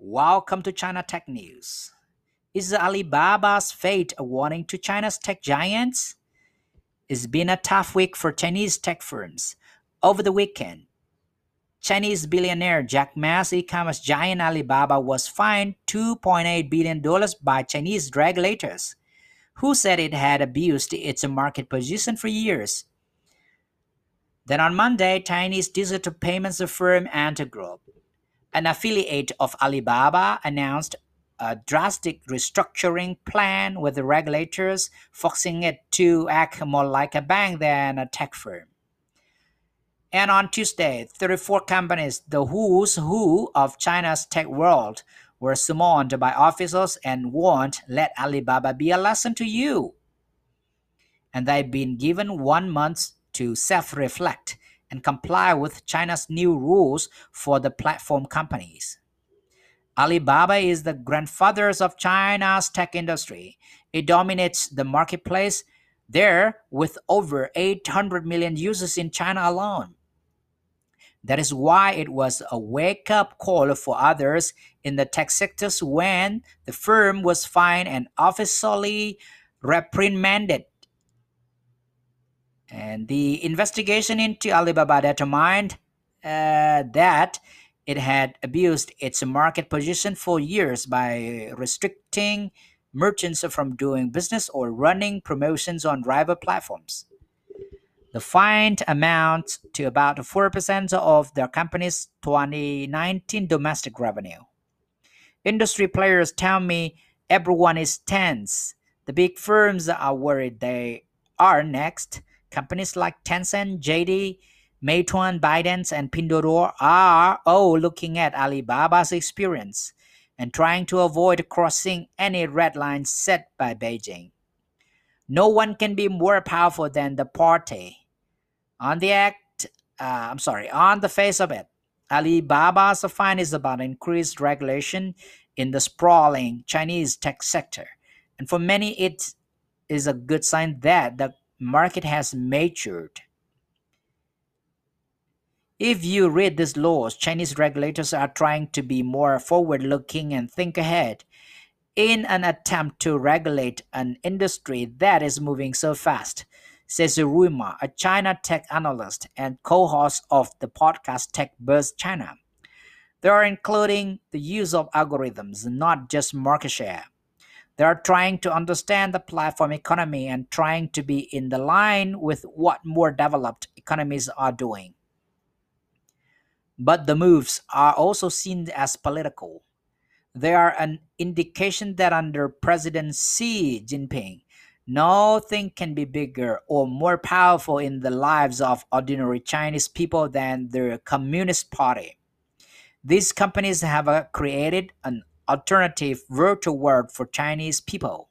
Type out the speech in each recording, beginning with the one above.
Welcome to China Tech News. Is Alibaba's fate a warning to China's tech giants? It's been a tough week for Chinese tech firms. Over the weekend, Chinese billionaire Jack Ma's e-commerce giant Alibaba was fined $2.8 billion by Chinese regulators, who said it had abused its market position for years. Then on Monday, Chinese digital payments firm Ant Group, an affiliate of Alibaba, announced a drastic restructuring plan with the regulators, forcing it to act more like a bank than a tech firm. And on Tuesday, 34 companies, the who's who of China's tech world, were summoned by officials and warned, let Alibaba be a lesson to you. And they've been given one month to self reflect and comply with China's new rules for the platform companies. Alibaba is the grandfathers of China's tech industry. It dominates the marketplace there with over 800 million users in China alone. That is why it was a wake up call for others in the tech sectors when the firm was fined and officially reprimanded. And the investigation into Alibaba determined uh, that it had abused its market position for years by restricting merchants from doing business or running promotions on rival platforms. The fine amounts to about 4% of the company's 2019 domestic revenue. Industry players tell me everyone is tense. The big firms are worried they are next. Companies like Tencent, JD, Meituan, ByteDance, and Pinduoduo are all looking at Alibaba's experience and trying to avoid crossing any red lines set by Beijing. No one can be more powerful than the party. On the act, uh, I'm sorry, on the face of it, Alibaba's fine is about increased regulation in the sprawling Chinese tech sector. And for many, it is a good sign that the market has matured. If you read these laws, Chinese regulators are trying to be more forward looking and think ahead in an attempt to regulate an industry that is moving so fast, says Rui Ma, a China tech analyst and co host of the podcast Tech Buzz China. They are including the use of algorithms, not just market share. They are trying to understand the platform economy and trying to be in the line with what more developed economies are doing. But the moves are also seen as political they are an indication that under President Xi Jinping, nothing can be bigger or more powerful in the lives of ordinary Chinese people than the Communist Party. These companies have uh, created an alternative virtual world for Chinese people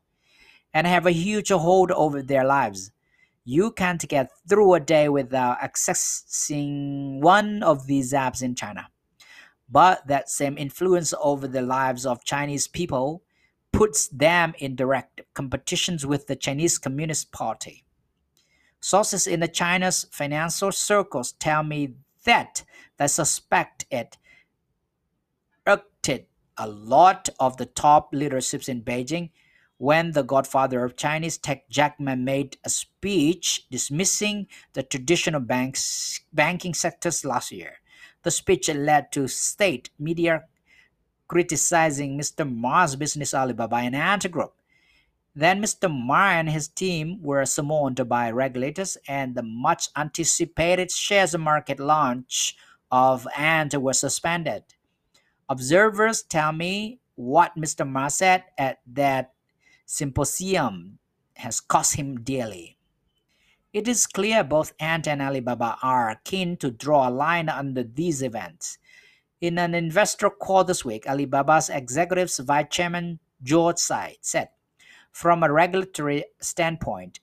and have a huge hold over their lives. You can't get through a day without accessing one of these apps in China. But that same influence over the lives of Chinese people puts them in direct competitions with the Chinese Communist Party. Sources in the China's financial circles tell me that they suspect it a lot of the top leaderships in Beijing when the godfather of Chinese tech Jack Ma made a speech dismissing the traditional banks banking sectors last year. The speech led to state media criticizing Mr. Ma's business Alibaba and Ant Group. Then Mr. Ma and his team were summoned by regulators, and the much anticipated shares market launch of Ant was suspended. Observers tell me what Mr. Ma said at that symposium has cost him dearly. It is clear both Ant and Alibaba are keen to draw a line under these events. In an investor call this week, Alibaba's executive vice chairman Joe Tsai said, From a regulatory standpoint,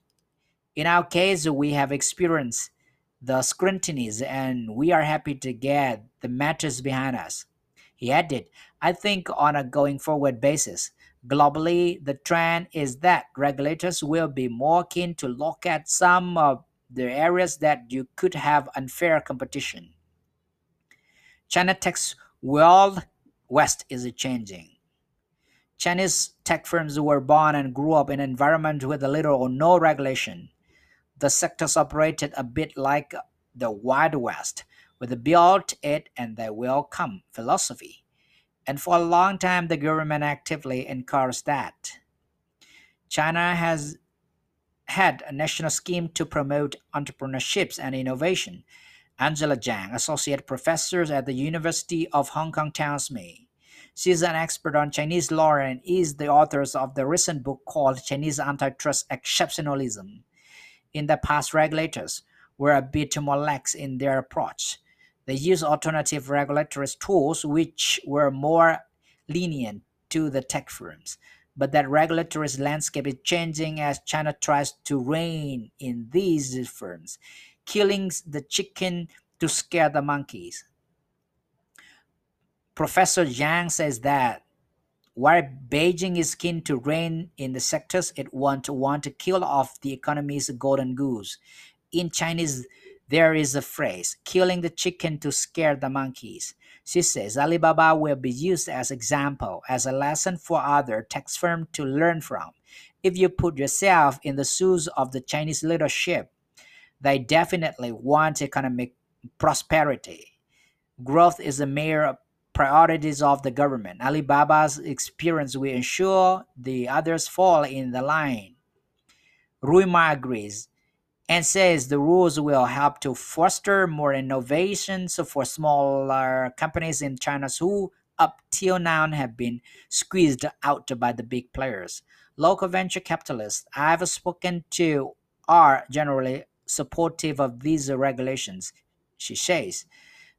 in our case, we have experienced the scrutinies and we are happy to get the matters behind us. He added, I think on a going forward basis, Globally, the trend is that regulators will be more keen to look at some of the areas that you could have unfair competition. China Tech's World West is changing. Chinese tech firms were born and grew up in an environment with little or no regulation. The sectors operated a bit like the Wild West, with the built it and they will come philosophy. And for a long time, the government actively encouraged that. China has had a national scheme to promote entrepreneurships and innovation. Angela Zhang, associate professor at the University of Hong Kong, tells me. She is an expert on Chinese law and is the author of the recent book called Chinese Antitrust Exceptionalism. In the past, regulators were a bit more lax in their approach. They used alternative regulatory tools which were more lenient to the tech firms. But that regulatory landscape is changing as China tries to rein in these firms, killing the chicken to scare the monkeys. Professor Zhang says that while Beijing is keen to rein in the sectors, it won't want to kill off the economy's golden goose. In Chinese, there is a phrase, killing the chicken to scare the monkeys. She says Alibaba will be used as example, as a lesson for other tech firms to learn from. If you put yourself in the shoes of the Chinese leadership, they definitely want economic prosperity. Growth is a mere priorities of the government. Alibaba's experience will ensure the others fall in the line. Rui Ma agrees and says the rules will help to foster more innovations for smaller companies in China who up till now have been squeezed out by the big players. Local venture capitalists I've spoken to are generally supportive of these regulations, she says.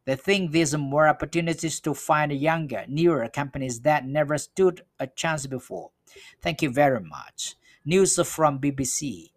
They think there's more opportunities to find younger, newer companies that never stood a chance before. Thank you very much. News from BBC.